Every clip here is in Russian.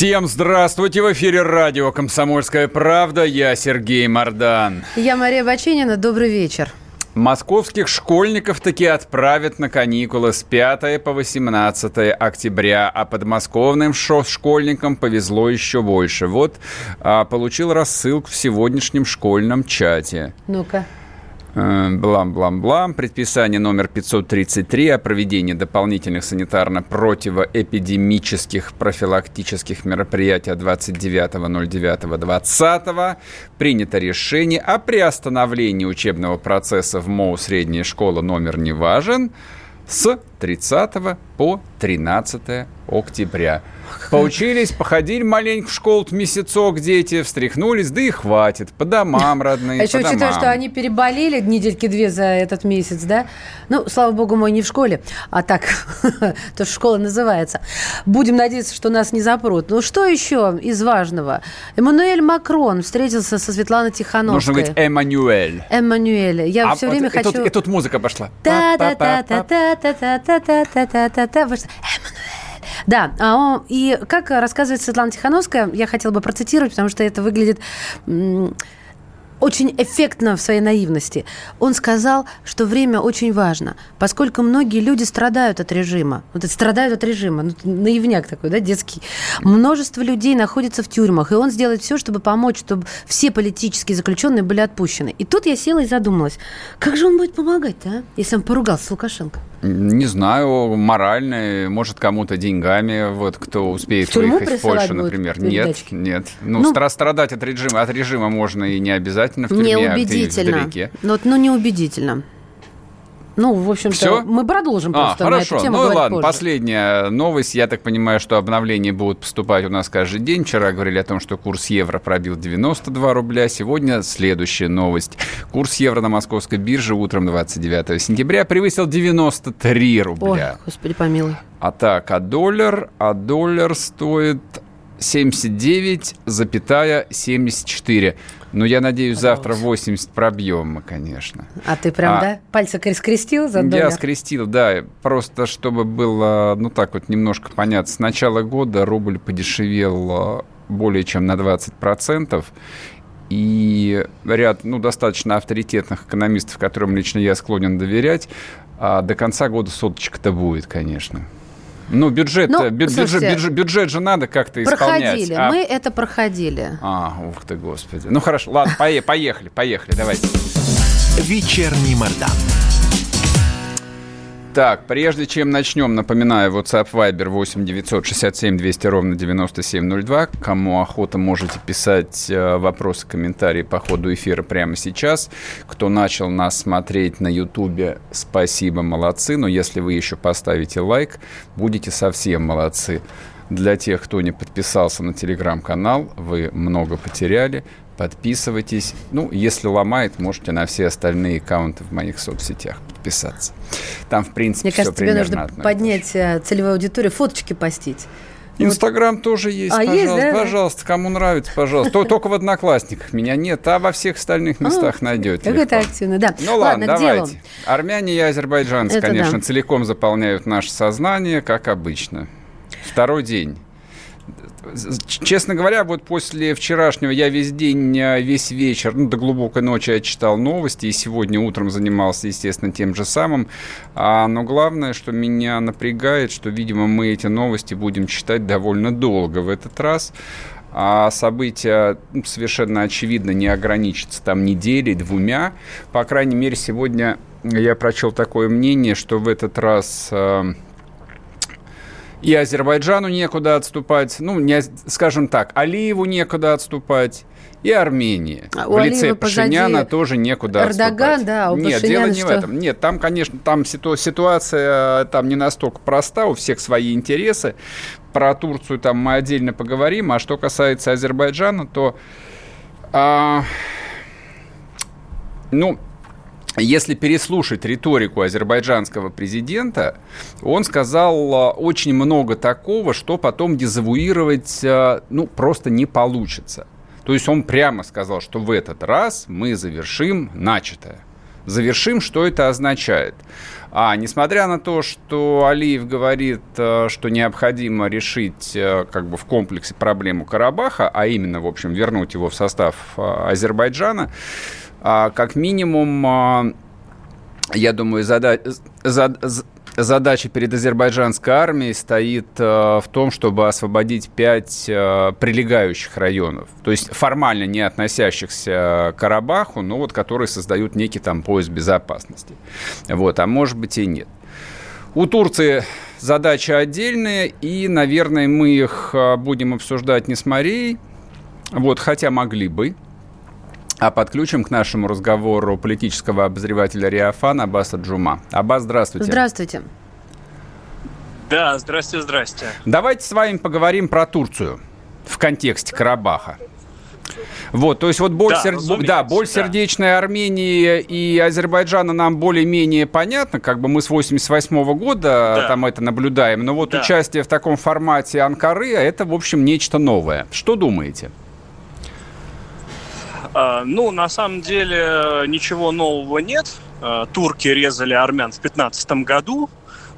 Всем здравствуйте! В эфире радио «Комсомольская правда». Я Сергей Мордан. Я Мария Баченина. Добрый вечер. Московских школьников таки отправят на каникулы с 5 по 18 октября, а подмосковным школьникам повезло еще больше. Вот а, получил рассылку в сегодняшнем школьном чате. Ну-ка. Блам-блам-блам. Предписание номер 533 о проведении дополнительных санитарно-противоэпидемических профилактических мероприятий 29.09.20. Принято решение о приостановлении учебного процесса в МОУ «Средняя школа» номер не важен с 30 по 13 октября. Поучились, походили маленько в школу месяцок дети, встряхнулись, да и хватит. По домам, родные, А еще учитывая, что они переболели недельки две за этот месяц, да? Ну, слава богу, мой не в школе, а так, то что школа называется. Будем надеяться, что нас не запрут. Ну, что еще из важного? Эммануэль Макрон встретился со Светланой Тихановской. Нужно говорить Эммануэль. Эммануэль. Я А все вот время и хочу... тут, и тут музыка пошла. Та-та-та-та-та-та-та-та-та-та-та. Эммануэль. Да, а и как рассказывает Светлана Тихановская, я хотела бы процитировать, потому что это выглядит очень эффектно в своей наивности. Он сказал, что время очень важно, поскольку многие люди страдают от режима. Вот страдают от режима, ну, наивняк такой, да, детский. Множество людей находится в тюрьмах, и он сделает все, чтобы помочь, чтобы все политические заключенные были отпущены. И тут я села и задумалась, как же он будет помогать-то, а, если он поругался с Лукашенко? Не знаю, моральный, может, кому-то деньгами, вот кто успеет В выехать в Польшу, например. Нет, нет. Ну, Ну, стра- страдать от режима, от режима можно и не обязательно в тюрьме, а где-нибудь Неубедительно. вдалеке. Ну, вот, ну, неубедительно. Ну, в общем-то, Всё? мы продолжим А, просто на хорошо. эту тему Ну ладно, позже. последняя новость. Я так понимаю, что обновления будут поступать у нас каждый день. Вчера говорили о том, что курс евро пробил 92 рубля. Сегодня следующая новость. Курс евро на московской бирже утром 29 сентября превысил 93 Ой, рубля. господи, помилуй. А так, а доллар, а доллар стоит 79,74. Ну, я надеюсь, завтра 80 пробьем мы, конечно. А ты прям, А. да, пальцы кре- скрестил за Я доллар? скрестил, да, просто чтобы было, ну так вот, немножко понятно. С начала года рубль подешевел э, более чем на 20%. И ряд, ну, достаточно авторитетных экономистов, которым лично я склонен доверять, а до конца года соточка-то будет, конечно. Ну, бюджет, Ну, бю- бюджет, слушайте, бюджет, бюджет же надо как-то исполнять. Проходили, а- мы это проходили. А, ух ты, господи. Ну, хорошо, ладно, пое- поехали, поехали, давайте. Вечерний Мордан. Так, прежде чем начнем, напоминаю, WhatsApp Viber 8 967 200 ровно 9702. Кому охота, можете писать э, вопросы, комментарии по ходу эфира прямо сейчас. Кто начал нас смотреть на Ютубе, спасибо, молодцы. Но если вы еще поставите лайк, будете совсем молодцы. Для тех, кто не подписался на телеграм-канал, вы много потеряли. Подписывайтесь. Ну, если ломает, можете на все остальные аккаунты в моих соцсетях подписаться. Там, в принципе, Мне кажется, тебе нужно поднять э, целевую аудиторию, фоточки постить. Инстаграм тоже есть, А, пожалуйста, есть, да? пожалуйста, кому нравится, пожалуйста. То- Только в Одноклассниках меня нет, а во всех остальных местах найдете. Какой ты легко. активный, да. Ну ладно, давайте. Армяне и азербайджанцы, Это конечно, целиком заполняют наше сознание, как обычно. Второй день. Честно говоря, вот после вчерашнего я весь день, э, весь вечер, ну, до глубокой ночи я читал новости, и сегодня утром занимался, естественно, тем же самым. А, но главное, что меня напрягает, что, видимо, мы эти новости будем читать довольно долго в этот раз. А события ну, совершенно очевидно не ограничатся там неделей, двумя. По крайней мере, сегодня я прочел такое мнение, что в этот раз э, и Азербайджану некуда отступать, ну, не, скажем так, Алиеву некуда отступать, и Армении. А в лице Алиева Пашиняна тоже некуда Эрдоган, отступать. да, у Нет, Пашиняна дело не что? в этом. Нет, там, конечно, там ситу- ситуация там не настолько проста, у всех свои интересы, про Турцию там мы отдельно поговорим. А что касается Азербайджана, то... А, ну, если переслушать риторику азербайджанского президента, он сказал а, очень много такого, что потом дезавуировать а, ну, просто не получится. То есть он прямо сказал, что в этот раз мы завершим начатое. Завершим, что это означает. А несмотря на то, что Алиев говорит, а, что необходимо решить как бы в комплексе проблему Карабаха, а именно, в общем, вернуть его в состав Азербайджана, как минимум, а, я думаю, зада задача перед азербайджанской армией стоит а, в том, чтобы освободить пять прилегающих районов, то есть формально не относящихся к Карабаху, но вот которые создают некий там пояс безопасности. Вот, а может быть и нет. У Турции задача отдельная, и, наверное, мы их будем обсуждать не с Марией, вот, хотя могли бы, а подключим к нашему разговору политического обозревателя Риафана Аббаса Джума. Аббас, здравствуйте. Здравствуйте. Да, здрасте, здрасте. Давайте с вами поговорим про Турцию в контексте Карабаха. Вот, то есть вот боль, да, сер... да, боль да. сердечной Армении и Азербайджана нам более-менее понятно, как бы мы с 88 -го года да. там это наблюдаем, но вот да. участие в таком формате Анкары, это, в общем, нечто новое. Что думаете? А, ну, на самом деле ничего нового нет. А, турки резали армян в 15 году.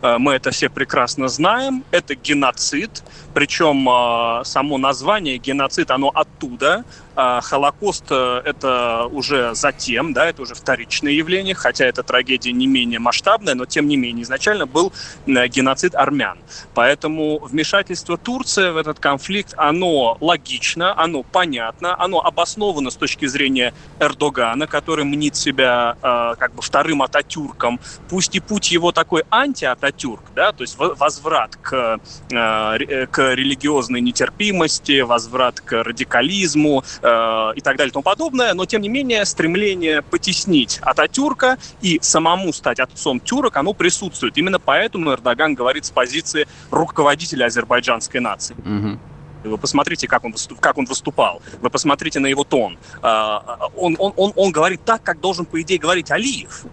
А, мы это все прекрасно знаем. Это геноцид. Причем само название геноцид, оно оттуда. А Холокост э, это уже затем, да, это уже вторичное явление, хотя эта трагедия не менее масштабная, но тем не менее изначально был э, геноцид армян. Поэтому вмешательство Турции в этот конфликт, оно логично, оно понятно, оно обосновано с точки зрения Эрдогана, который мнит себя э, как бы вторым Ататюрком. Пусть и путь его такой анти-Ататюрк, да, то есть возврат к, к религиозной нетерпимости, возврат к радикализму, э, и так далее и тому подобное, но тем не менее стремление потеснить Ататюрка и самому стать отцом тюрок, оно присутствует. Именно поэтому Эрдоган говорит с позиции руководителя азербайджанской нации. Угу. Вы посмотрите, как он, как он выступал. Вы посмотрите на его тон. Э, он, он, он, он говорит так, как должен, по идее, говорить Алиев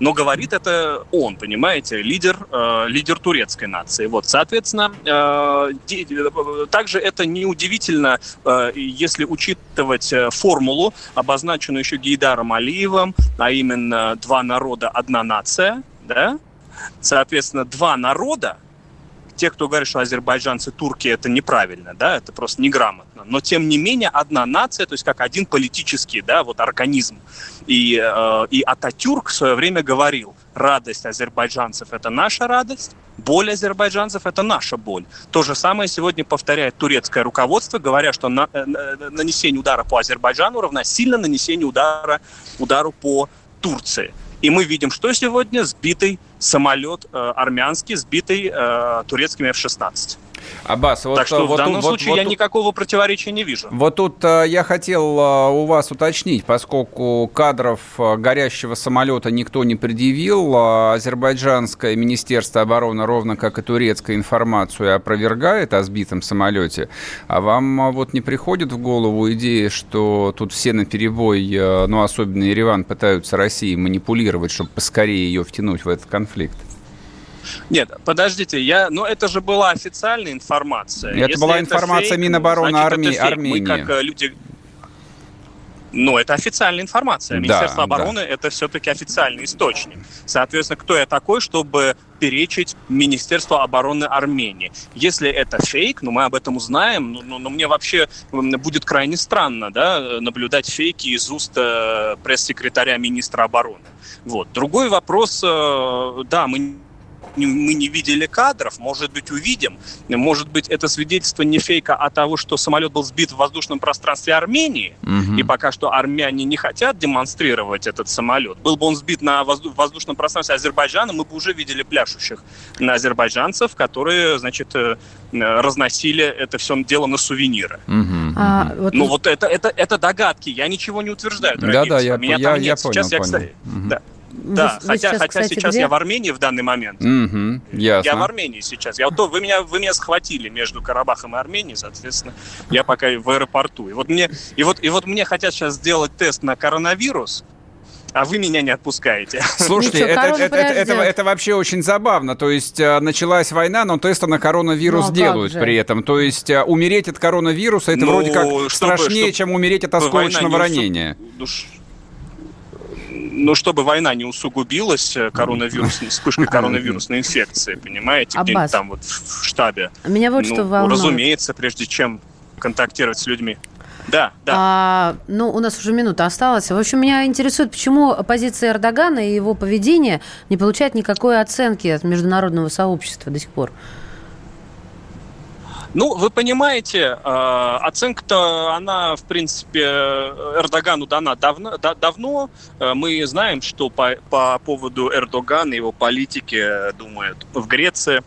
но говорит это он, понимаете, лидер, э, лидер турецкой нации. Вот, соответственно, э, э, также это неудивительно, э, если учитывать э, формулу, обозначенную еще Гейдаром Алиевым, а именно два народа, одна нация, да? Соответственно, два народа, те, кто говорит, что азербайджанцы, турки, это неправильно, да, это просто неграмотно. Но, тем не менее, одна нация, то есть как один политический, да, вот организм. И, э, и Ататюрк в свое время говорил, радость азербайджанцев – это наша радость, боль азербайджанцев – это наша боль. То же самое сегодня повторяет турецкое руководство, говоря, что на, э, нанесение удара по Азербайджану равносильно нанесению удара, удару по Турции. И мы видим, что сегодня сбитый самолет э, армянский, сбитый э, турецкими F-16. Аббас, вот, так что э, вот, в данном вот, случае вот, я вот, никакого противоречия не вижу. Вот тут э, я хотел э, у вас уточнить, поскольку кадров горящего самолета никто не предъявил, азербайджанское министерство обороны, ровно как и турецкая информацию, опровергает о сбитом самолете. А вам вот не приходит в голову идея, что тут все на перебой, ну особенно Ереван, пытаются России манипулировать, чтобы поскорее ее втянуть в этот конфликт? Нет, подождите, я, ну это же была официальная информация. Это Если была информация фейк, Минобороны значит, Арми... Армении. Мы как э, люди ну, это официальная информация. Министерство да, обороны да. это все-таки официальный источник. Соответственно, кто я такой, чтобы перечить Министерству обороны Армении? Если это фейк, ну, мы об этом узнаем, но, ну, но, ну, но мне вообще будет крайне странно, да, наблюдать фейки из уст э, пресс-секретаря министра обороны. Вот. Другой вопрос, э, да, мы мы не видели кадров, может быть, увидим. Может быть, это свидетельство не фейка, а того, что самолет был сбит в воздушном пространстве Армении, угу. и пока что армяне не хотят демонстрировать этот самолет. Был бы он сбит на воздушном пространстве Азербайджана, мы бы уже видели пляшущих на азербайджанцев, которые, значит, э, разносили это все дело на сувениры. Угу, а, вот... Ну, вот это, это, это догадки, я ничего не утверждаю, Да-да, я, Меня я, я понял, сейчас, понял. Я, кстати, угу. да. Да, вы хотя, сейчас, хотя кстати, сейчас где? я в Армении в данный момент. Мгм, ясно. Я в Армении сейчас. Я, вот то- вы, меня, вы меня схватили между Карабахом и Арменией, соответственно, я пока в аэропорту. И вот мне, и вот, и вот мне хотят сейчас сделать тест на коронавирус, а вы меня не отпускаете. Слушайте, Ничего, это, это- это- это- это вообще очень забавно. То есть э, началась война, но тесты на коронавирус Ну, а делают при этом. То есть э, умереть от коронавируса это Ну, вроде как чтобы- страшнее, чтобы чем умереть от осколочного ранения. Ну, ш- Ну, чтобы война не усугубилась э, коронавирусной, вспышкой коронавирусной инфекции, понимаете, где-нибудь там вот в в штабе. Меня вот ну, что волнует. разумеется, прежде чем контактировать с людьми. Да, да. А, ну, у нас уже минута осталась. В общем, меня интересует, почему позиция Эрдогана и его поведение не получает никакой оценки от международного сообщества до сих пор. Ну, вы понимаете, э, оценка-то, она, в принципе, Эрдогану дана давно. да- давно. Э, Мы знаем, что по, по поводу Эрдогана его политики думают в Греции,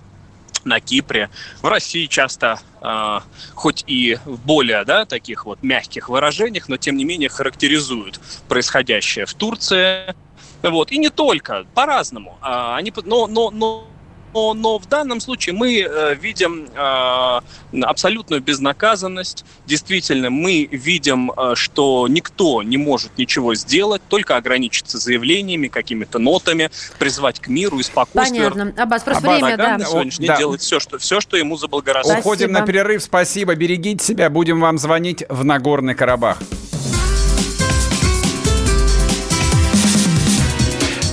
на Кипре, в России часто, э, хоть и в более да, таких вот мягких выражениях, но тем не менее характеризуют происходящее в Турции. Вот. И не только, по-разному. А, Они, но, но, но но, но в данном случае мы э, видим э, абсолютную безнаказанность. Действительно, мы видим, э, что никто не может ничего сделать, только ограничиться заявлениями, какими-то нотами, призвать к миру и спокойствию. Понятно. Аббас, просто Аббас, время, Эрдоган да. на сегодняшний Да. день делает все что, все, что ему заблагорассудится. Уходим на перерыв. Спасибо. Берегите себя. Будем вам звонить в Нагорный Карабах.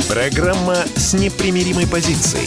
Программа с непримиримой позицией.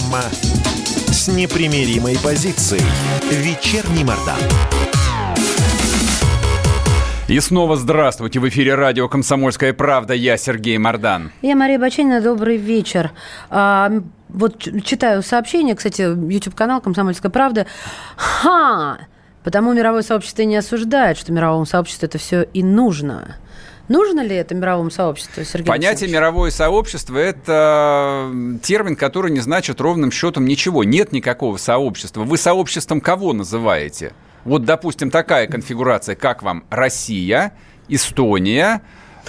Программа с непримиримой позицией. Вечерний Мордан. И снова здравствуйте. В эфире радио «Комсомольская правда». Я Сергей Мордан. Я Мария Баченина, добрый вечер. А, вот читаю сообщение, кстати, YouTube-канал «Комсомольская правда». Ха! Потому мировое сообщество не осуждает, что мировому сообществу это все и нужно. Нужно ли это мировому сообществу, Сергей Понятие? «мировое сообщество» – это термин, который не значит ровным счетом ничего. Нет никакого сообщества. Вы сообществом кого называете? Вот, допустим, такая конфигурация, как вам Россия, Эстония,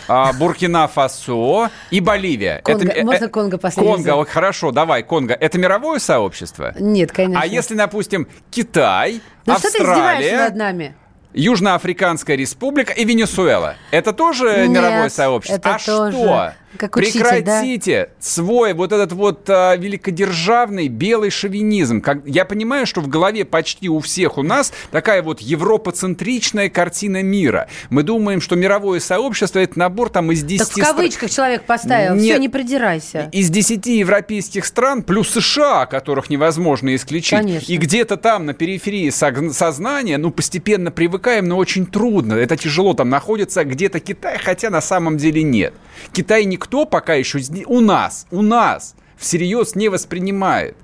а, Буркина-Фасо и Боливия. Конго. э, Можно Конго последний Конго, вот хорошо, давай, Конго. Это мировое сообщество? Нет, конечно. А если, допустим, Китай, Ну что ты издеваешься Австралия, над нами? Южноафриканская республика и Венесуэла. Это тоже Нет, мировое сообщество? это а тоже что? Как учитель, Прекратите свой вот этот вот а, великодержавный белый шовинизм. Как, я понимаю, что в голове почти у всех у нас такая вот европоцентричная картина мира. Мы думаем, что мировое сообщество это набор там из 10 Так в кавычках человек поставил. Нет. Все, не придирайся. из 10 европейских стран, плюс США, которых невозможно исключить. Конечно. И где-то там на периферии сознания, ну, постепенно привыкаем, но очень трудно. Это тяжело. Там находится где-то Китай, хотя на самом деле нет. Китай никто пока еще у нас, у нас всерьез не воспринимает.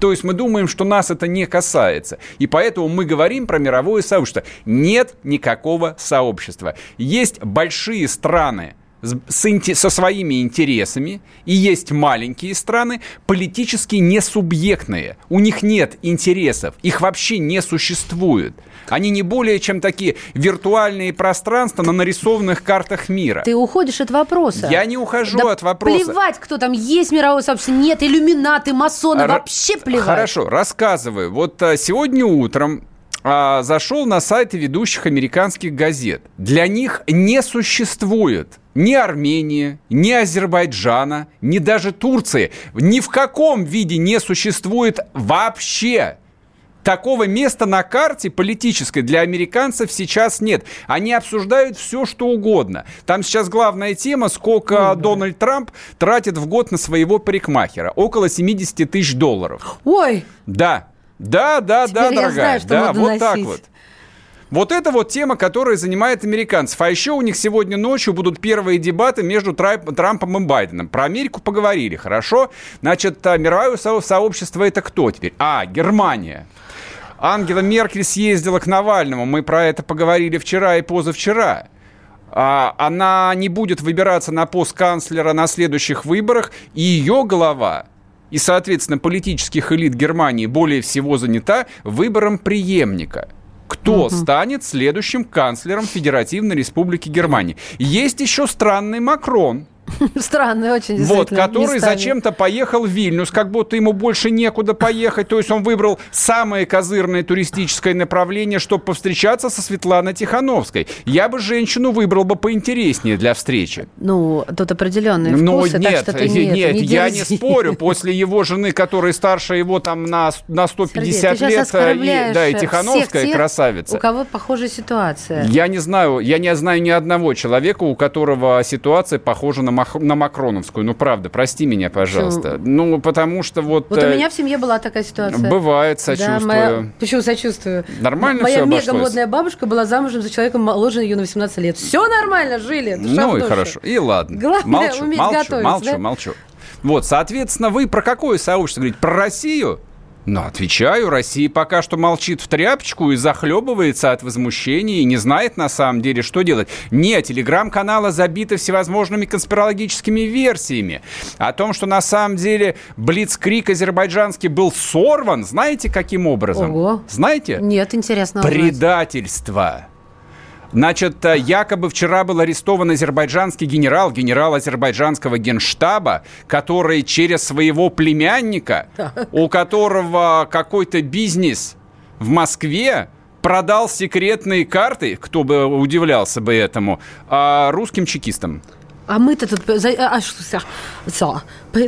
То есть мы думаем, что нас это не касается. И поэтому мы говорим про мировое сообщество. Нет никакого сообщества. Есть большие страны, со своими интересами, и есть маленькие страны, политически несубъектные. У них нет интересов, их вообще не существует. Они не более чем такие виртуальные пространства на нарисованных картах мира. Ты уходишь от вопроса. Я не ухожу Да от вопроса. Плевать, кто там есть мировое сообщество, нет, иллюминаты, масоны, Ра- вообще плевать. Хорошо, рассказываю. Вот а, сегодня утром а, зашел на сайты ведущих американских газет. Для них не существует ни Армении, ни Азербайджана, ни даже Турции. Ни в каком виде не существует вообще. Такого места на карте политической для американцев сейчас нет. Они обсуждают все, что угодно. Там сейчас главная тема, сколько Дональд Трамп тратит в год на своего парикмахера. Около 70 тысяч долларов. Ой, Да. Да, да, Теперь да, я дорогая. знаю, что да, надо вот так носить. вот. Вот это вот тема, которая занимает американцев. А еще у них сегодня ночью будут первые дебаты между Трампом и Байденом. Про Америку поговорили, хорошо? Значит, а, мировое со- сообщество это кто теперь? А, Германия. Ангела Меркель съездила к Навальному. Мы про это поговорили вчера и позавчера. А, Она не будет выбираться на пост канцлера на следующих выборах, и ее голова и, соответственно, политических элит Германии более всего занята выбором преемника. Кто станет следующим канцлером Федеративной Республики Германии? Есть еще странный Макрон, Странный очень, вот, который местами. зачем-то поехал в Вильнюс, как будто ему больше некуда поехать. То есть он выбрал самое козырное туристическое направление, чтобы повстречаться со Светланой Тихановской. Я бы женщину выбрал бы поинтереснее для встречи. Ну, тут определенные Но вкусы, так нет, что ты не, нет, не я не спорю. После его жены, которая старше его там на, на 150 Сергей, лет, э, и, да, и всех Тихановская тех, красавица. У кого похожая ситуация. Я не знаю, я не знаю ни одного человека, у которого ситуация похожа на, Мах- на Макроновскую. Ну, правда, прости меня, пожалуйста. Ну, потому что вот... Вот у э, меня в семье была такая ситуация. Бывает, Да, сочувствую. моя... Почему сочувствую? Нормально Моя всё обошлось? мега модная бабушка была замужем за человеком моложе ее на 18 лет. Все нормально, жили. Ну и хорошо. И ладно. Главное молчу, уметь молчу, готовить, молчу, да? молчу. Вот, соответственно, вы про какое сообщество говорите? Про Россию? Ну, отвечаю, Россия пока что молчит в тряпочку и захлебывается от возмущения и не знает на самом деле, что делать. Нет, телеграм-каналы забиты всевозможными конспирологическими версиями о том, что на самом деле Блицкрик азербайджанский был сорван. Знаете, каким образом? Ого. Знаете? Нет, интересно узнать. Значит, э, якобы вчера был арестован азербайджанский генерал, генерал азербайджанского генштаба, который через своего племянника, у которого какой-то бизнес в Москве, продал секретные карты, кто бы удивлялся бы этому, а, русским чекистам. А мы-то тут... за- А, что, за-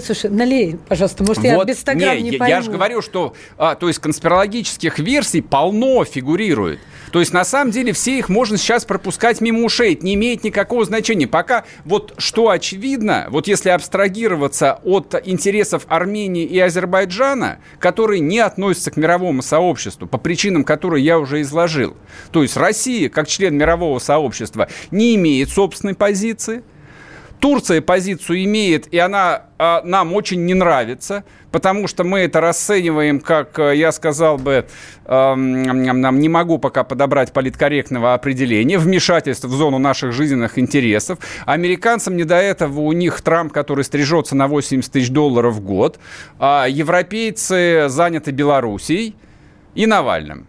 Слушай, налей, пожалуйста. Может, я без 100 грамм не, я, пойму. я же говорю, что а, то есть конспирологических версий полно фигурирует. То есть на самом деле все их можно сейчас пропускать мимо ушей. Это не имеет никакого значения. Пока вот что очевидно, вот если абстрагироваться от интересов Армении и Азербайджана, которые не относятся к мировому сообществу по причинам, которые я уже изложил. То есть Россия, как член мирового сообщества, не имеет собственной позиции. Турция позицию имеет, и она а, нам очень не нравится, потому что мы это расцениваем как, э, я сказал бы, нам не могу пока подобрать политкорректного определения, вмешательство в зону наших жизненных интересов. Американцам не до этого, у них Трамп, который стрижется на 80 тысяч долларов в год, а европейцы заняты Белоруссией и Навальным.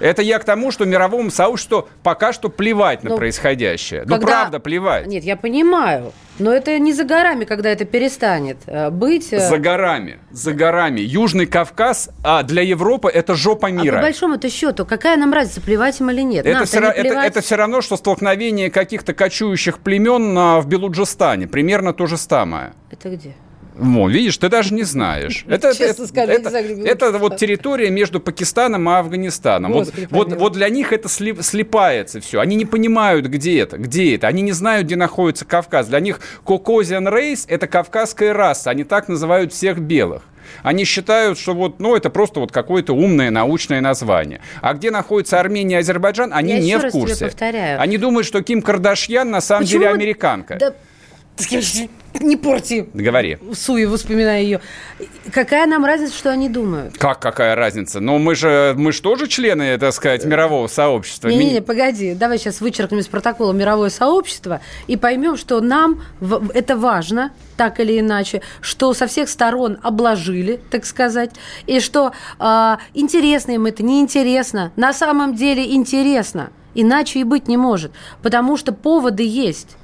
Это я к тому, что мировому сообществу пока что плевать на Ну, происходящее. Ну, когда- правда, плевать. Нет, я понимаю. Но это не за горами, когда это перестанет э, быть. э, За горами, за горами. Южный Кавказ а для Европы это жопа А мира. по большому-то счету, какая нам разница, плевать им или нет? это, все, это, это все равно, что столкновение каких-то кочующих племен а, в Белуджистане. Примерно то же самое. Это где? Во, видишь, ты даже не знаешь. Это, Честно это, скажу, это- знаю, это вот территория между Пакистаном и Афганистаном. Вот, Господи, вот, вот для них это слип- слипается все. Они не понимают, где это, где это. Они не знают, где находится Кавказ. Для них Caucasian Race – это кавказская раса. Они так называют всех белых. Они считают, что вот, ну, это просто вот какое-то умное научное название. А где находится Армения и Азербайджан, они Я не еще в раз тебе курсе. повторяю. Они думают, что Ким Кардашьян на самом Почему деле вы- американка. Да, не порти Говори. Суи, вспоминая ее. Какая нам разница, что они думают? Как, какая разница? Но мы же, мы же тоже члены, так сказать, мирового сообщества. Не-не-не, Ми- погоди, давай сейчас вычеркнем из протокола мировое сообщество и поймем, что нам это важно, так или иначе, что со всех сторон обложили, так сказать, и что а, интересно им это, неинтересно. На самом деле интересно, иначе и быть не может, потому что поводы есть.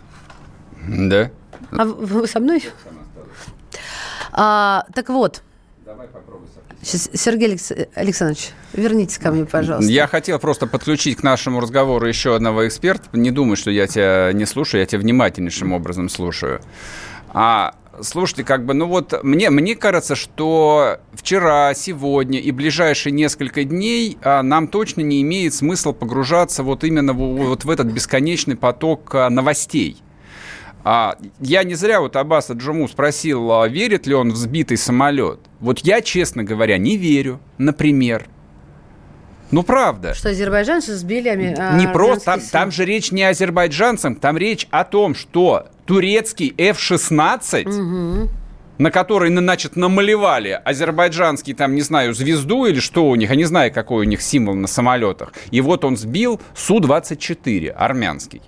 Да. А вы со мной? А, так вот. Сергей Алекс- Александрович, вернитесь ко мне, пожалуйста. Я хотел просто подключить к нашему разговору еще одного эксперта. Не думай, что я тебя не слушаю, я тебя внимательнейшим образом слушаю. А слушайте, как бы, ну вот мне, мне кажется, что вчера, сегодня и ближайшие несколько дней а, нам точно не имеет смысла погружаться вот именно в, вот в этот бесконечный поток а, новостей. А я не зря вот Аббаса Джуму спросил, а верит ли он в сбитый самолет. Вот я, честно говоря, не верю, например. Ну, правда. Что азербайджанцы сбили ами... Не просто, там, там же речь не о азербайджанцам, там речь о том, что турецкий F-16, угу. на который, значит, намалевали азербайджанский, там, не знаю, звезду или что у них, я не знаю, какой у них символ на самолетах, и вот он сбил Су-24, армянский.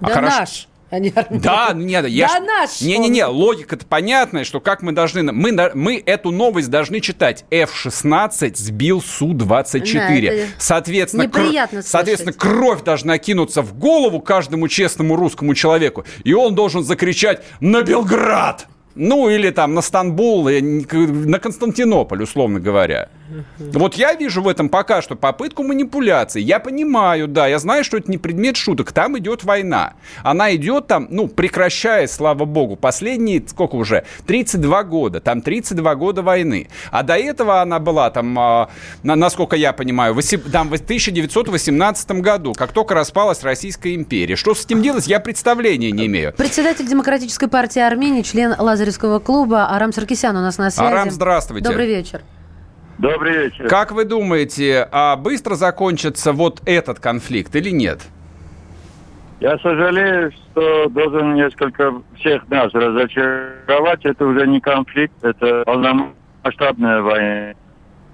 А да а наш. Они да, нет, я да, наш. Не-не-не, логика-то понятная, что как мы должны... Мы, мы эту новость должны читать. F-16 сбил Су-24. Да, соответственно, кр... соответственно, кровь должна кинуться в голову каждому честному русскому человеку. И он должен закричать «На Белград!» Ну, или там на Стамбул, на Константинополь, условно говоря. Вот я вижу в этом пока что попытку манипуляции. Я понимаю, да, я знаю, что это не предмет шуток. Там идет война. Она идет там, ну, прекращая, слава богу, последние, сколько уже, 32 года. Там 32 года войны. А до этого она была там, а, насколько я понимаю, в, там, в 1918 году, как только распалась Российская империя. Что с этим делать, я представления не имею. Председатель Демократической партии Армении, член Лазаревского клуба Арам Саркисян у нас на связи. Арам, здравствуйте. Добрый вечер. Добрый вечер. Как вы думаете, а быстро закончится вот этот конфликт или нет? Я сожалею, что должен несколько всех нас разочаровать. Это уже не конфликт, это полномасштабная война,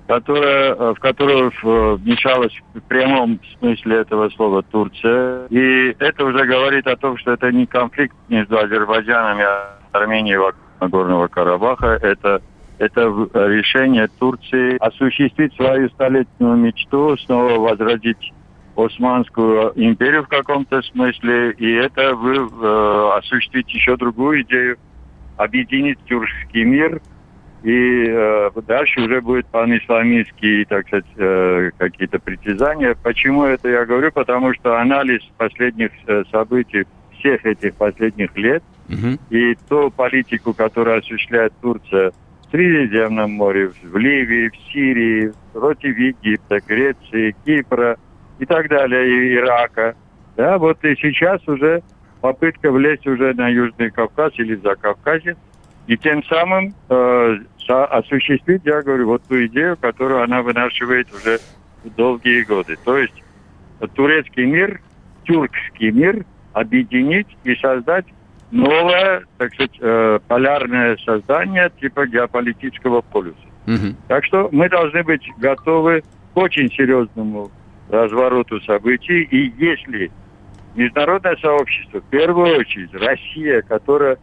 которая, в которую вмешалась в прямом смысле этого слова Турция. И это уже говорит о том, что это не конфликт между Азербайджаном и Арменией вокруг Нагорного Карабаха. Это это решение Турции осуществить свою столетнюю мечту, снова возродить Османскую империю в каком-то смысле, и это вы, э, осуществить еще другую идею, объединить тюркский мир, и э, дальше уже будет пан-исламистские, так сказать, э, какие-то притязания. Почему это я говорю? Потому что анализ последних э, событий, всех этих последних лет, угу. и ту политику, которую осуществляет Турция – Средиземном море, в Ливии, в Сирии, против Египта, Греции, Кипра и так далее, и Ирака. Да, вот и сейчас уже попытка влезть уже на Южный Кавказ или за Кавказе, и тем самым э, осуществить, я говорю, вот ту идею, которую она вынашивает уже долгие годы. То есть турецкий мир, тюркский мир объединить и создать новое, так сказать, э, полярное создание типа геополитического полюса. Угу. Так что мы должны быть готовы к очень серьезному развороту событий. И если международное сообщество, в первую очередь Россия, которая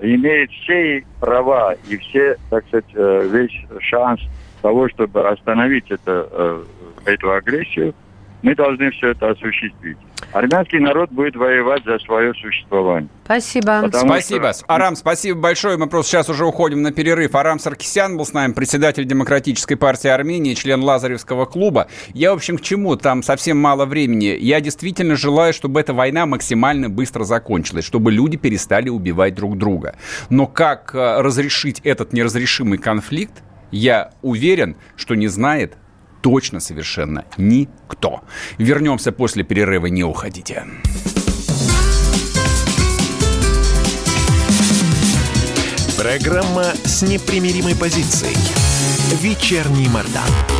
имеет все права и все, так сказать, э, весь шанс того, чтобы остановить это, э, эту агрессию, мы должны все это осуществить. Армянский народ будет воевать за свое существование. Спасибо. Потому спасибо. Что... Арам, спасибо большое. Мы просто сейчас уже уходим на перерыв. Арам Саркисян был с нами, председатель Демократической партии Армении, член Лазаревского клуба. Я, в общем, к чему? Там совсем мало времени. Я действительно желаю, чтобы эта война максимально быстро закончилась, чтобы люди перестали убивать друг друга. Но как э, разрешить этот неразрешимый конфликт, я уверен, что не знает точно совершенно никто. Вернемся после перерыва, не уходите. Программа с непримиримой позицией. Вечерний Мордан.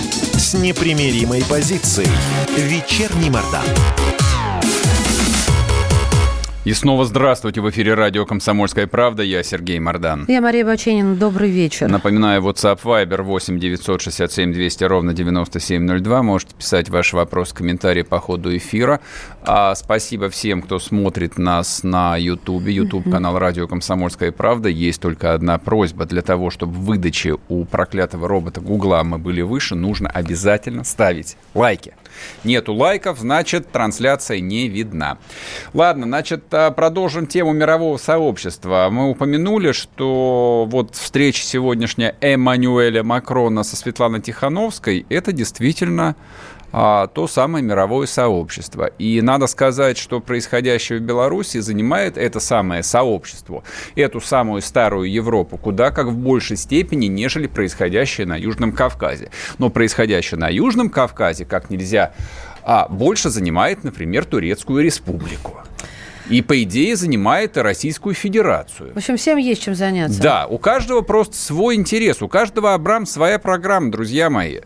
с непримиримой позицией. Вечерний Мордан. И снова здравствуйте. В эфире радио «Комсомольская правда». Я Сергей Мордан. Я Мария Баченин. Добрый вечер. Напоминаю, WhatsApp Viber 8 967 200 ровно 9702. Можете писать ваш вопрос, комментарий по ходу эфира. А, спасибо всем, кто смотрит нас на YouTube. YouTube канал Радио Комсомольская правда. Есть только одна просьба. Для того, чтобы в выдаче у проклятого робота Гугла мы были выше, нужно обязательно ставить лайки. Нету лайков, значит, трансляция не видна. Ладно, значит, а, продолжим тему мирового сообщества. Мы упомянули, что вот встреча сегодняшняя Эммануэля Макрона со Светланой Тихановской, это действительно то самое мировое сообщество. И надо сказать, что происходящее в Беларуси занимает это самое сообщество, эту самую старую Европу, куда как в большей степени, нежели происходящее на Южном Кавказе. Но происходящее на Южном Кавказе как нельзя а больше занимает, например, Турецкую республику. И, по идее, занимает Российскую Федерацию. В общем, всем есть чем заняться. Да, у каждого просто свой интерес, у каждого Абрам своя программа, друзья мои.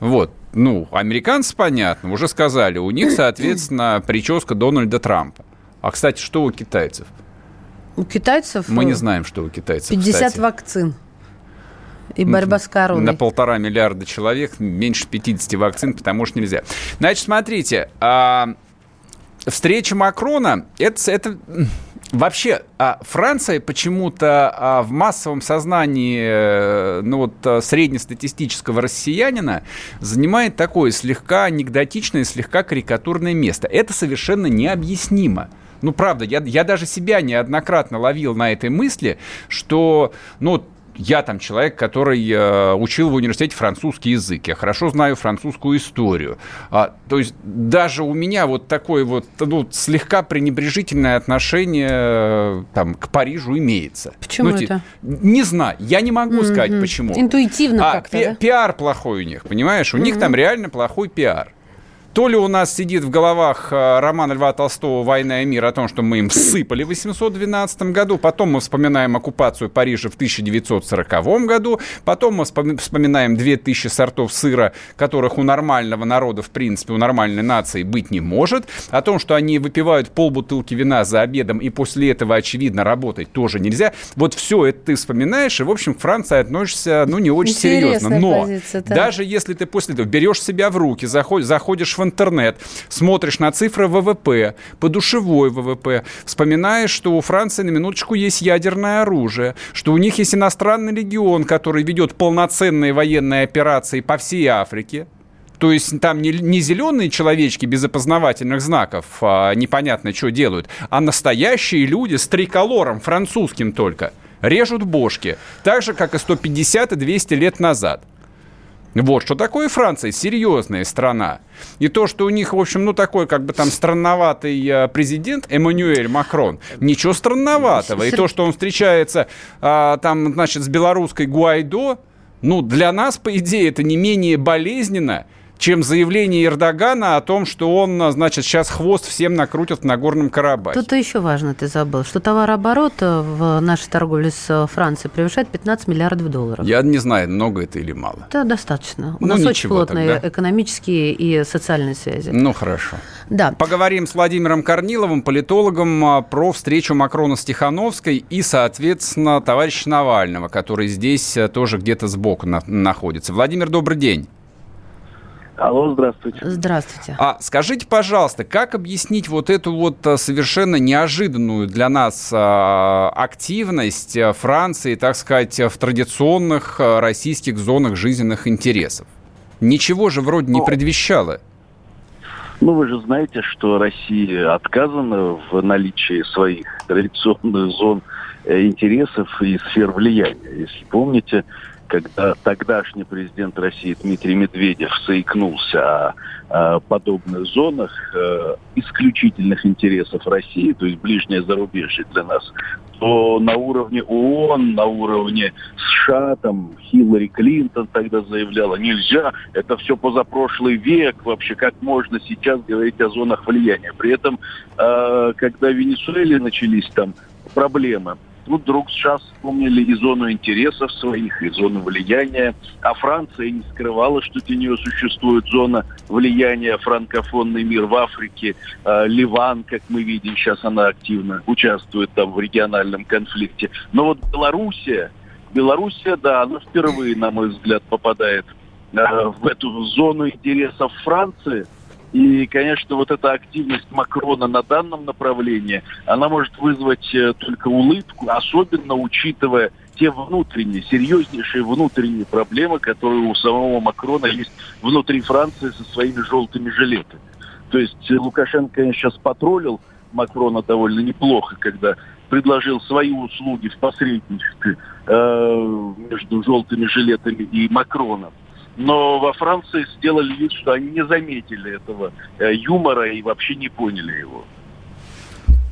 Вот. Ну, американцы, понятно, уже сказали, у них, соответственно, прическа Дональда Трампа. А, кстати, что у китайцев? У китайцев... Мы не э, знаем, что у китайцев, 50 кстати. вакцин. И борьба с короной. На полтора миллиарда человек меньше 50 вакцин, потому что нельзя. Значит, смотрите, а, встреча Макрона, это, это Вообще, а Франция почему-то а, в массовом сознании э, ну, вот, э, среднестатистического россиянина занимает такое слегка анекдотичное, слегка карикатурное место. Это совершенно необъяснимо. Ну, правда, я, я даже себя неоднократно ловил на этой мысли, что, ну, я там человек, который э, учил в университете французский язык, я хорошо знаю французскую историю. А, то есть даже у меня вот такое вот ну, слегка пренебрежительное отношение э, там, к Парижу имеется. Почему ну, это? Не знаю, я не могу mm-hmm. сказать почему. Интуитивно а, как-то, пи- да? Пиар плохой у них, понимаешь? У mm-hmm. них там реально плохой пиар. То ли у нас сидит в головах э, роман Льва Толстого «Война и мир» о том, что мы им всыпали в 812 году, потом мы вспоминаем оккупацию Парижа в 1940 году, потом мы вспоминаем 2000 сортов сыра, которых у нормального народа, в принципе, у нормальной нации быть не может, о том, что они выпивают полбутылки вина за обедом, и после этого, очевидно, работать тоже нельзя. Вот все это ты вспоминаешь, и, в общем, к Франции относишься, ну, не очень Интересная серьезно. Но позиция, да. даже если ты после этого берешь себя в руки, заходишь, заходишь интернет, смотришь на цифры ВВП, подушевой ВВП, вспоминаешь, что у Франции на минуточку есть ядерное оружие, что у них есть иностранный легион, который ведет полноценные военные операции по всей Африке, то есть там не, не зеленые человечки без опознавательных знаков, а, непонятно что делают, а настоящие люди с триколором, французским только, режут бошки. Так же, как и 150 и 200 лет назад. Вот, что такое Франция? Серьезная страна. И то, что у них, в общем, ну, такой, как бы там странноватый э, президент Эммануэль Макрон, ничего странноватого. И то, что он встречается а, там, значит, с белорусской Гуайдо, ну, для нас, по идее, это не менее болезненно, чем заявление Эрдогана о том, что он, значит, сейчас хвост всем накрутит в Нагорном Карабахе. Тут еще важно, ты забыл, что товарооборот э, в нашей торговле с э, Францией превышает 15 миллиардов долларов. Я не знаю, много это или мало. Это достаточно. У Ну, нас ничего очень плотные так, да? экономические и социальные связи. Ну, хорошо. Да. Поговорим с Владимиром Корниловым, политологом, а, про встречу Макрона с Тихановской и, соответственно, товарища Навального, который здесь тоже где-то сбоку на- находится. Владимир, добрый день. Алло, здравствуйте. Здравствуйте. А скажите, пожалуйста, как объяснить вот эту вот а, совершенно неожиданную для нас а, активность а, Франции, так сказать, в традиционных а, российских зонах жизненных интересов? Ничего же вроде не Ну, предвещало. Ну, вы же знаете, что Россия отказана в наличии своих традиционных зон э, интересов и сфер влияния. Если помните, когда тогдашний президент России Дмитрий Медведев заикнулся о, о подобных зонах э, исключительных интересов России, то есть ближнее зарубежье для нас, то на уровне ООН, на уровне США, там Хиллари Клинтон тогда заявляла, нельзя, это все позапрошлый век, вообще как можно сейчас говорить о зонах влияния. При этом, э, когда в Венесуэле начались там проблемы, Тут вдруг сейчас вспомнили и зону интересов своих, и зону влияния. А Франция не скрывала, что для нее существует зона влияния, франкофонный мир в Африке. Э, Ливан, как мы видим, сейчас она активно участвует там в региональном конфликте. Но вот Белоруссия, Белоруссия, да, она впервые, на мой взгляд, попадает э, в эту зону интересов Франции. И, конечно, вот эта активность Макрона на данном направлении, она может вызвать э, только улыбку, особенно учитывая те внутренние, серьезнейшие внутренние проблемы, которые у самого Макрона есть внутри Франции со своими желтыми жилетами. То есть Лукашенко, конечно, сейчас потроллил Макрона довольно неплохо, когда предложил свои услуги в посредничестве э, между желтыми жилетами и Макроном. Но во Франции сделали вид, что они не заметили этого э, юмора и вообще не поняли его.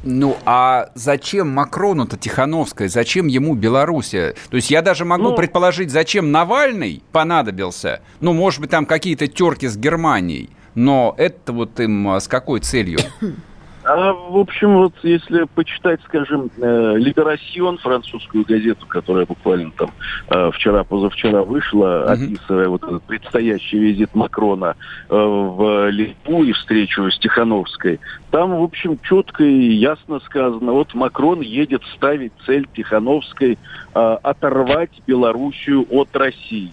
Ну, а зачем Макрону-то Тихановская? Зачем ему Белоруссия? То есть я даже могу ну, предположить, зачем Навальный понадобился. Ну, может быть, там какие-то терки с Германией. Но это вот им а, с какой целью? А, в общем, вот если почитать, скажем, э, «Либерасьон», французскую газету, которая буквально там э, вчера-позавчера вышла, описывая вот этот предстоящий визит Макрона э, в Литву и встречу с Тихановской, там, в общем, четко и ясно сказано, вот Макрон едет ставить цель Тихановской оторвать Белоруссию от России.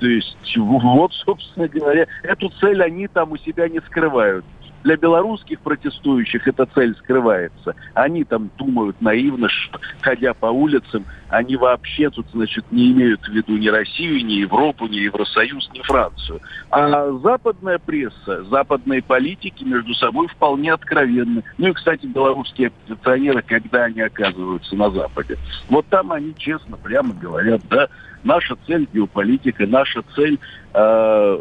То есть, вот, собственно говоря, эту цель они там у себя не скрывают для белорусских протестующих эта цель скрывается. Они там думают наивно, что, ходя по улицам, они вообще тут, значит, не имеют в виду ни Россию, ни Европу, ни Евросоюз, ни Францию. А западная пресса, западные политики между собой вполне откровенны. Ну и, кстати, белорусские оппозиционеры, когда они оказываются на Западе. Вот там они честно, прямо говорят, да, наша цель геополитика, наша цель э,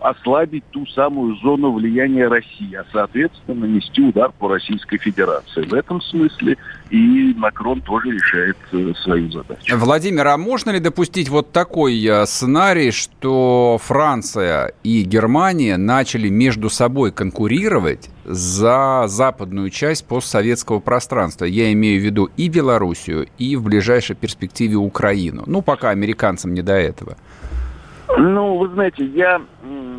ослабить ту самую зону влияния России, а, соответственно, нанести удар по Российской Федерации. В этом смысле и Макрон тоже решает э, свою задачу. Владимир, а можно ли допустить вот такой э, сценарий, что Франция и Германия начали между собой конкурировать за западную часть постсоветского пространства? Я имею в виду и Белоруссию, и в ближайшей перспективе Украину. Ну, пока американцам не до этого. Ну, вы знаете, я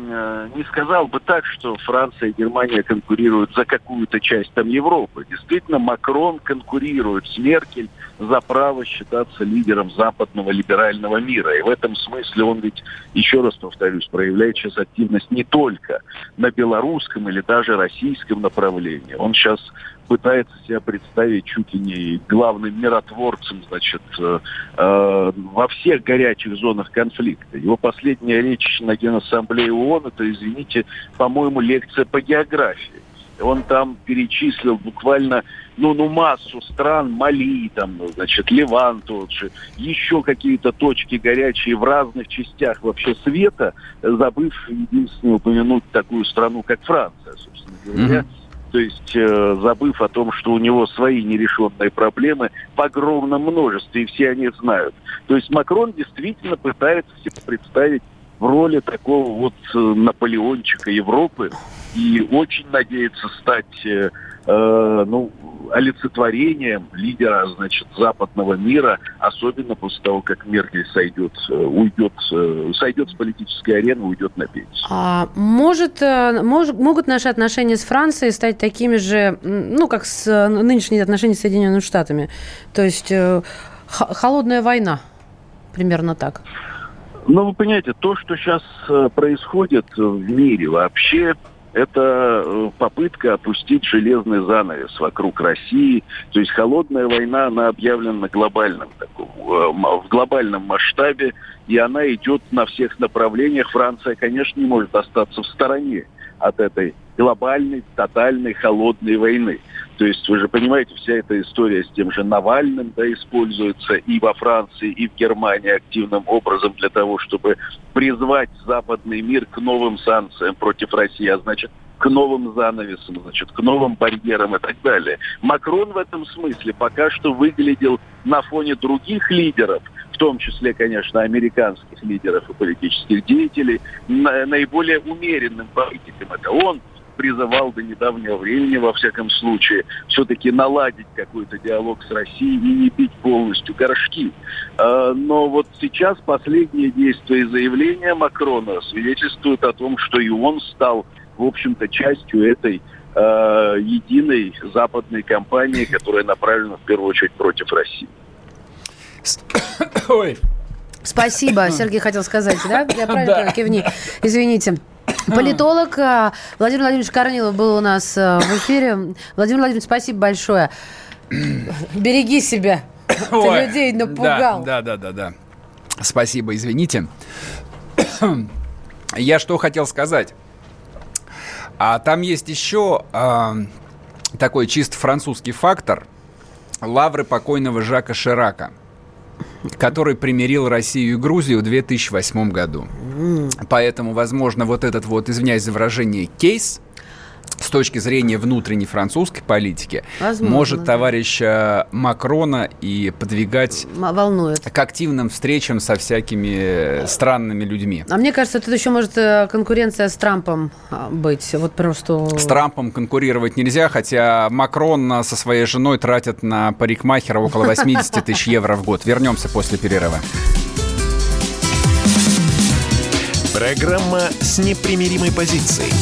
не сказал бы так, что Франция и Германия конкурируют за какую-то часть там Европы. Действительно, Макрон конкурирует с Меркель за право считаться лидером западного либерального мира. И в этом смысле он ведь, еще раз повторюсь, проявляет сейчас активность не только на белорусском или даже российском направлении. Он сейчас пытается себя представить чуть ли не главным миротворцем, значит, э, э, во всех горячих зонах конфликта. Его последняя речь на Генассамблее ООН, это, извините, по-моему, лекция по географии. Он там перечислил буквально ну, ну, массу стран, Мали, там, значит, Ливан тот же, еще какие-то точки горячие в разных частях вообще света, забыв единственное упомянуть такую страну, как Франция, собственно говоря. Mm-hmm то есть э, забыв о том, что у него свои нерешенные проблемы в огромном множестве, и все они знают. То есть Макрон действительно пытается себе представить в роли такого вот э, Наполеончика Европы и очень надеется стать э, ну, олицетворением лидера, значит, западного мира, особенно после того, как Меркель сойдет, э, уйдет, э, сойдет с политической арены, уйдет на пенсию. А может, мож, могут наши отношения с Францией стать такими же, ну, как с нынешние отношения с Соединенными Штатами? То есть холодная война, примерно так. Ну, вы понимаете, то, что сейчас происходит в мире вообще, это э, попытка опустить железный занавес вокруг России. То есть холодная война, она объявлена на э, в глобальном масштабе, и она идет на всех направлениях. Франция, конечно, не может остаться в стороне от этой глобальной, тотальной, холодной войны. То есть вы же понимаете, вся эта история с тем же Навальным да, используется и во Франции, и в Германии активным образом для того, чтобы призвать западный мир к новым санкциям против России, а значит к новым занавесам, значит, к новым барьерам и так далее. Макрон в этом смысле пока что выглядел на фоне других лидеров, в том числе, конечно, американских лидеров и политических деятелей, наиболее умеренным политиком. Это он призывал до недавнего времени, во всяком случае, все-таки наладить какой-то диалог с Россией и не бить полностью горшки. А, но вот сейчас последние действия и заявления Макрона свидетельствуют о том, что и он стал, в общем-то, частью этой а, единой западной кампании, которая направлена в первую очередь против России. Ой. Спасибо, Сергей хотел сказать, да? Я правильно да. кивни. Извините. Политолог э, Владимир Владимирович Корнилов был у нас э, в эфире. Владимир Владимирович, спасибо большое. Береги себя. Ты людей напугал. Да, да, да, да. Спасибо, извините. Я что хотел сказать. А там есть еще а, такой чисто французский фактор. Лавры покойного Жака Ширака который примирил Россию и Грузию в 2008 году. Поэтому, возможно, вот этот вот, извиняюсь за выражение, кейс с точки зрения внутренней французской политики Возможно, может да. товарища Макрона и подвигать Волнует. к активным встречам со всякими странными людьми. А мне кажется, тут еще может э, конкуренция с Трампом а, быть. Вот просто... С Трампом конкурировать нельзя, хотя Макрон со своей женой тратит на парикмахера около 80 тысяч евро в год. Вернемся после перерыва. Программа с непримиримой позицией.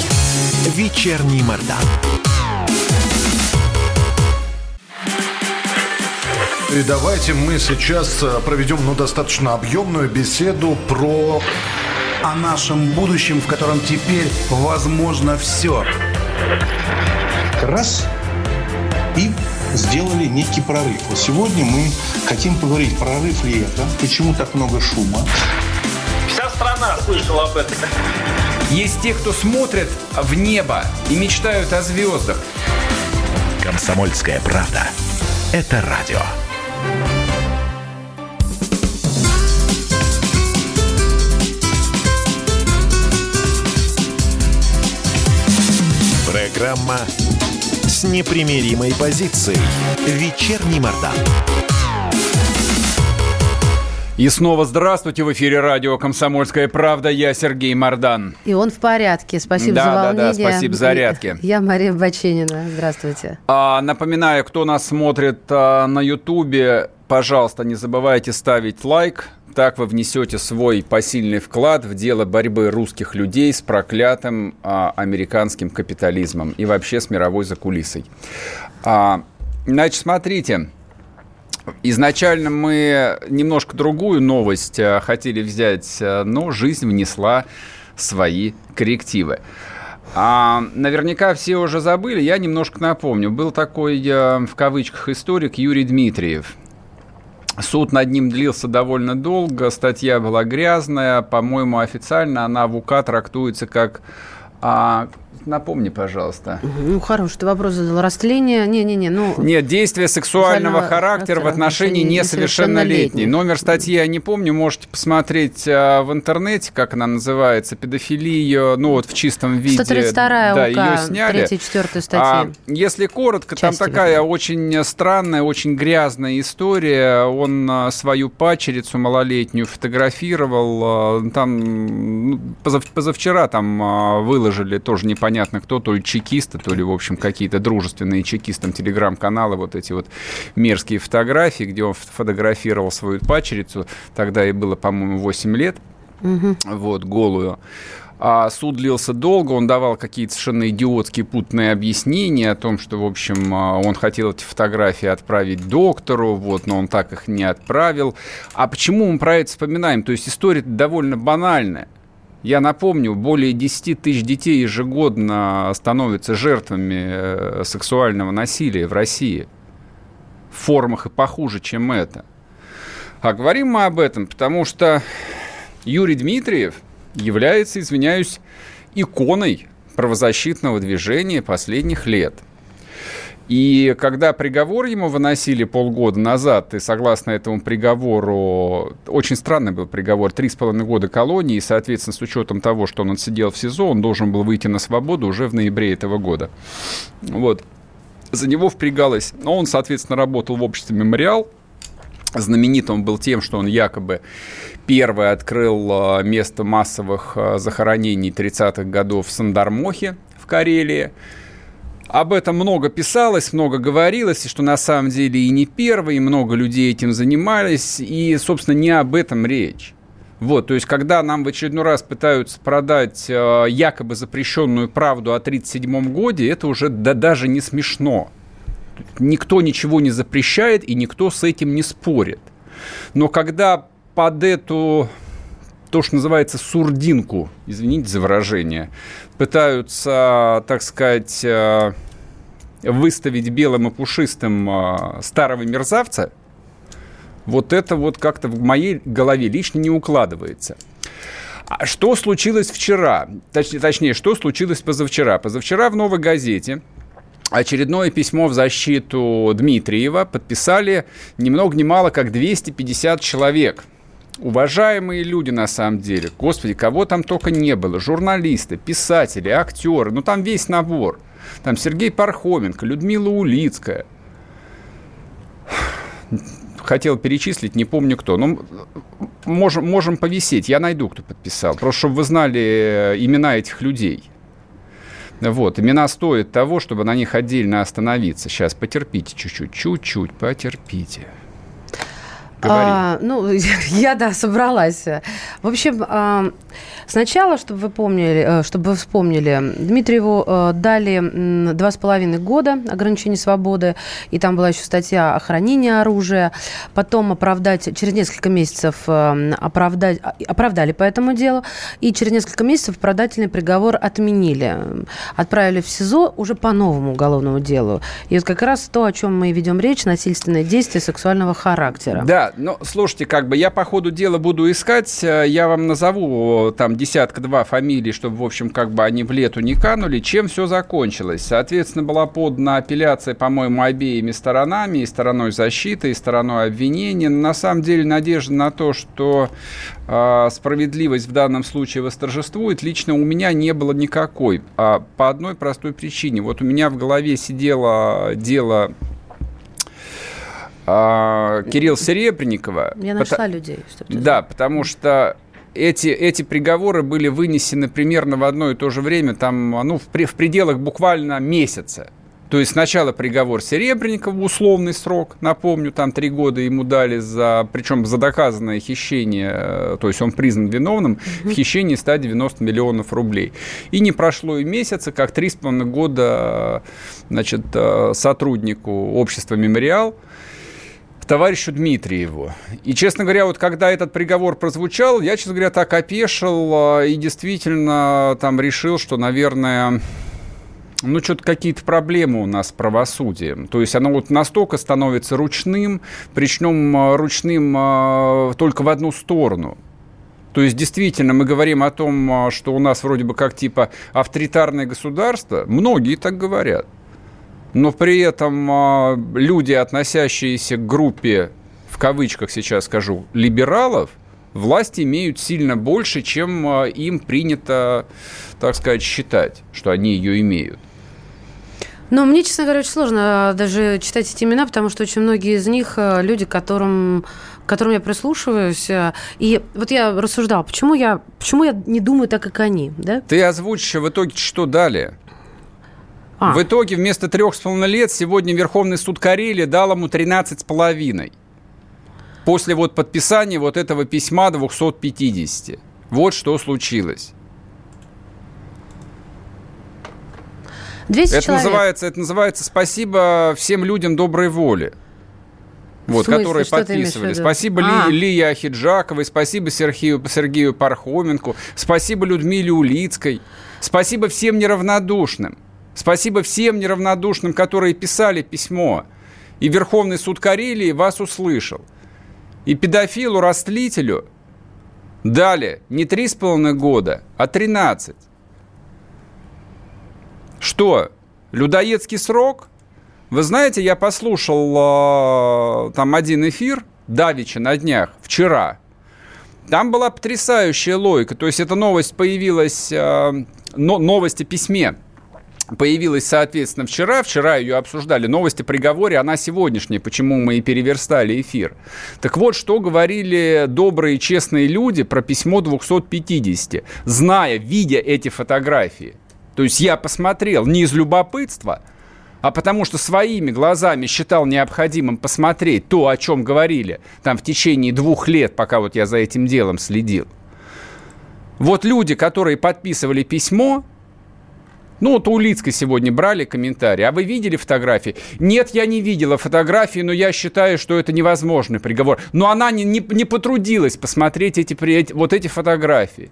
Вечерний Мордан. И давайте мы сейчас э, проведем ну, достаточно объемную беседу про... О нашем будущем, в котором теперь возможно все. Раз. И сделали некий прорыв. Вот сегодня мы хотим поговорить, прорыв ли это, почему так много шума. Вся страна слышала об этом. Есть те, кто смотрят в небо и мечтают о звездах. Комсомольская правда. Это радио. Программа с непримиримой позицией. Вечерний Мордан. И снова здравствуйте. В эфире радио «Комсомольская правда». Я Сергей Мордан. И он в порядке. Спасибо да, за волнение. Да, да, спасибо за зарядки. Я Мария Баченина. Здравствуйте. А, напоминаю, кто нас смотрит а, на Ютубе, пожалуйста, не забывайте ставить лайк. Так вы внесете свой посильный вклад в дело борьбы русских людей с проклятым а, американским капитализмом и вообще с мировой закулисой. А, значит, смотрите. Изначально мы немножко другую новость э, хотели взять, э, но жизнь внесла свои коррективы. А, наверняка все уже забыли, я немножко напомню. Был такой, э, в кавычках, историк Юрий Дмитриев. Суд над ним длился довольно долго, статья была грязная, по-моему, официально она в УК трактуется как а, Напомни, пожалуйста. Ну, хороший ты вопрос задал. Растление? Не-не-не, ну... Нет, действие сексуального характера в отношении несовершеннолетней. Номер статьи я не помню, можете посмотреть а, в интернете, как она называется, педофилия, ну вот в чистом виде. 132 да, УК, ее сняли. 3 4 статьи. А, если коротко, Части там такая выходит. очень странная, очень грязная история. Он а, свою пачерицу малолетнюю фотографировал. А, там позав, позавчера там а, выложили тоже непонятно непонятно кто, то ли чекисты, то ли, в общем, какие-то дружественные чекистам телеграм-каналы, вот эти вот мерзкие фотографии, где он фотографировал свою пачерицу, тогда ей было, по-моему, 8 лет, угу. вот, голую. А суд длился долго, он давал какие-то совершенно идиотские путные объяснения о том, что, в общем, а, он хотел эти фотографии отправить доктору, вот, но он так их не отправил. А почему мы про это вспоминаем? То есть история довольно банальная. Я напомню, более 10 тысяч детей ежегодно становятся жертвами э, сексуального насилия в России. В формах и похуже, чем это. А говорим мы об этом, потому что Юрий Дмитриев является, извиняюсь, иконой правозащитного движения последних лет – и когда приговор ему выносили полгода назад, и согласно этому приговору, очень странный был приговор, три с половиной года колонии, и, соответственно, с учетом того, что он отсидел в СИЗО, он должен был выйти на свободу уже в ноябре этого года. Вот. За него впрягалось, но он, соответственно, работал в обществе «Мемориал», Знаменит он был тем, что он якобы первый открыл а, место массовых а, захоронений 30-х годов в Сандармохе в Карелии. Об этом много писалось, много говорилось, и что на самом деле и не первый, и много людей этим занимались, и, собственно, не об этом речь. Вот, то есть, когда нам в очередной раз пытаются продать э, якобы запрещенную правду о 1937 годе, это уже да, даже не смешно. Никто ничего не запрещает, и никто с этим не спорит. Но когда под эту то, что называется сурдинку, извините за выражение, пытаются, так сказать, э, выставить белым и пушистым э, старого мерзавца, вот это вот как-то в моей голове лично не укладывается. А что случилось вчера? Точ, точнее, что случилось позавчера? Позавчера в «Новой газете» очередное письмо в защиту Дмитриева подписали ни много ни мало, как 250 человек. Уважаемые люди, на самом деле. Господи, кого там только не было. Журналисты, писатели, актеры. Ну, там весь набор. Там Сергей Пархоменко, Людмила Улицкая. Хотел перечислить, не помню кто. Ну, можем, можем повисеть. Я найду, кто подписал. Просто чтобы вы знали э, имена этих людей. Вот, имена стоят того, чтобы на них отдельно остановиться. Сейчас потерпите чуть-чуть, чуть-чуть, потерпите. А, ну, я, да, собралась. В общем, а, сначала, чтобы вы помнили, э, чтобы вы вспомнили, Дмитриеву э, дали два с половиной года ограничения свободы, и там была еще статья о хранении оружия. Потом оправдать, через несколько месяцев э, оправдать, оправдали по этому делу, и через несколько месяцев оправдательный приговор отменили. Отправили в СИЗО уже по новому уголовному делу. И вот как раз то, о чем мы ведем речь, насильственные действия сексуального характера. Да, ну, слушайте, как бы я по ходу дела буду искать, э, я вам назову там десятка-два фамилий, чтобы, в общем, как бы они в лету не канули, чем все закончилось. Соответственно, была подана апелляция, по-моему, обеими сторонами, и стороной защиты, и стороной обвинения. На самом деле надежда на то, что э, справедливость в данном случае восторжествует, лично у меня не было никакой. А по одной простой причине. Вот у меня в голове сидело дело а, Кирилл Серебренникова. Я нашла потому, людей. Чтобы да, потому что эти, эти приговоры были вынесены примерно в одно и то же время, там, ну, в, в пределах буквально месяца. То есть сначала приговор Серебренникова, условный срок, напомню, там три года ему дали за, причем за доказанное хищение, э, то есть он признан виновным в хищении 190 миллионов рублей. И не прошло и месяца, как три с половиной года, значит, э, сотруднику общества «Мемориал» товарищу Дмитриеву. И, честно говоря, вот когда этот приговор прозвучал, я, честно говоря, так опешил а, и действительно там решил, что, наверное, ну, что-то какие-то проблемы у нас с правосудием. То есть оно вот настолько становится ручным, причем а, ручным а, только в одну сторону. То есть, действительно, мы говорим о том, что у нас вроде бы как типа авторитарное государство. Многие так говорят но при этом а, люди, относящиеся к группе, в кавычках сейчас скажу, либералов, власть имеют сильно больше, чем а, им принято, так сказать, считать, что они ее имеют. Ну, мне, честно говоря, очень сложно а, даже читать эти имена, потому что очень многие из них люди, которым, к которым я прислушиваюсь. И вот я рассуждал, почему я, почему я не думаю так, как они, да? Ты озвучишь в итоге, что далее? А. В итоге вместо трех с половиной лет сегодня Верховный суд Карелии дал ему 13 с половиной. После вот подписания вот этого письма 250. Вот что случилось. 200 это человек. называется, это называется спасибо всем людям доброй воли. Вот, которые что подписывали. Спасибо а. Ли, Лии Ахиджаковой, спасибо Сергею, Сергею Пархоменку, спасибо Людмиле Улицкой, спасибо всем неравнодушным. Спасибо всем неравнодушным, которые писали письмо. И Верховный суд Карелии вас услышал. И педофилу-растлителю дали не три с половиной года, а 13. Что, людоедский срок? Вы знаете, я послушал э, там один эфир Давича на днях, вчера. Там была потрясающая логика. То есть эта новость появилась, э, но, новость о письме появилась, соответственно, вчера. Вчера ее обсуждали. Новости приговоре, она сегодняшняя, почему мы и переверстали эфир. Так вот, что говорили добрые, честные люди про письмо 250, зная, видя эти фотографии. То есть я посмотрел не из любопытства, а потому что своими глазами считал необходимым посмотреть то, о чем говорили там в течение двух лет, пока вот я за этим делом следил. Вот люди, которые подписывали письмо, Ну, вот у Улицкой сегодня брали комментарии. А вы видели фотографии? Нет, я не видела фотографии, но я считаю, что это невозможный приговор. Но она не, не, не потрудилась посмотреть эти, вот эти фотографии.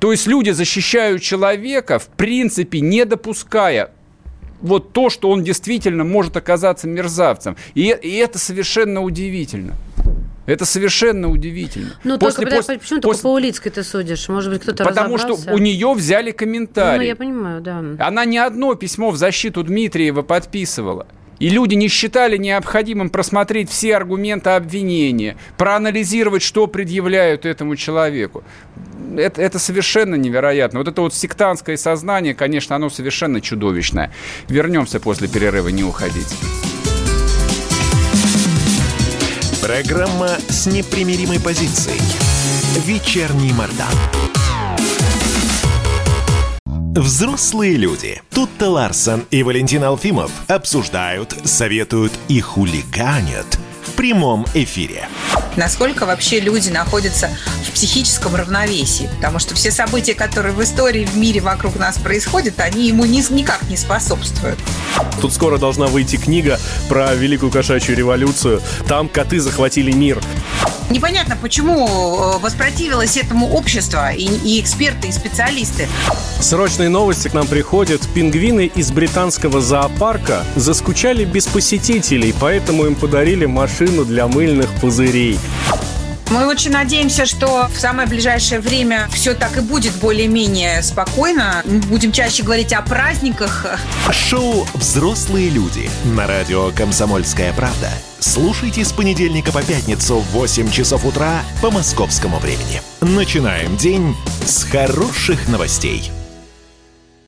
То есть люди защищают человека, в принципе, не допуская вот то, что он действительно может оказаться мерзавцем. И, и это совершенно удивительно. Это совершенно удивительно. Ну, после, только, после, почему после... только по Улицкой ты судишь? Может быть, кто-то Потому что у нее взяли комментарий. Ну, я понимаю, да. Она не одно письмо в защиту Дмитриева подписывала. И люди не считали необходимым просмотреть все аргументы обвинения, проанализировать, что предъявляют этому человеку. Это, это совершенно невероятно. Вот это вот сектантское сознание, конечно, оно совершенно чудовищное. Вернемся после перерыва, не уходите. Программа с непримиримой позицией. Вечерний Мордан. Взрослые люди. Тут-то Ларсон и Валентин Алфимов обсуждают, советуют и хулиганят в прямом эфире. Насколько вообще люди находятся в психическом равновесии? Потому что все события, которые в истории, в мире вокруг нас происходят, они ему ни, никак не способствуют. Тут скоро должна выйти книга про Великую кошачью революцию. Там коты захватили мир. Непонятно, почему э, воспротивилось этому общество и, и эксперты, и специалисты. Срочные новости к нам приходят. Пингвины из британского зоопарка заскучали без посетителей, поэтому им подарили машину для мыльных пузырей. Мы очень надеемся, что в самое ближайшее время все так и будет более-менее спокойно. Мы будем чаще говорить о праздниках. Шоу «Взрослые люди» на радио «Комсомольская правда». Слушайте с понедельника по пятницу в 8 часов утра по московскому времени. Начинаем день с хороших новостей.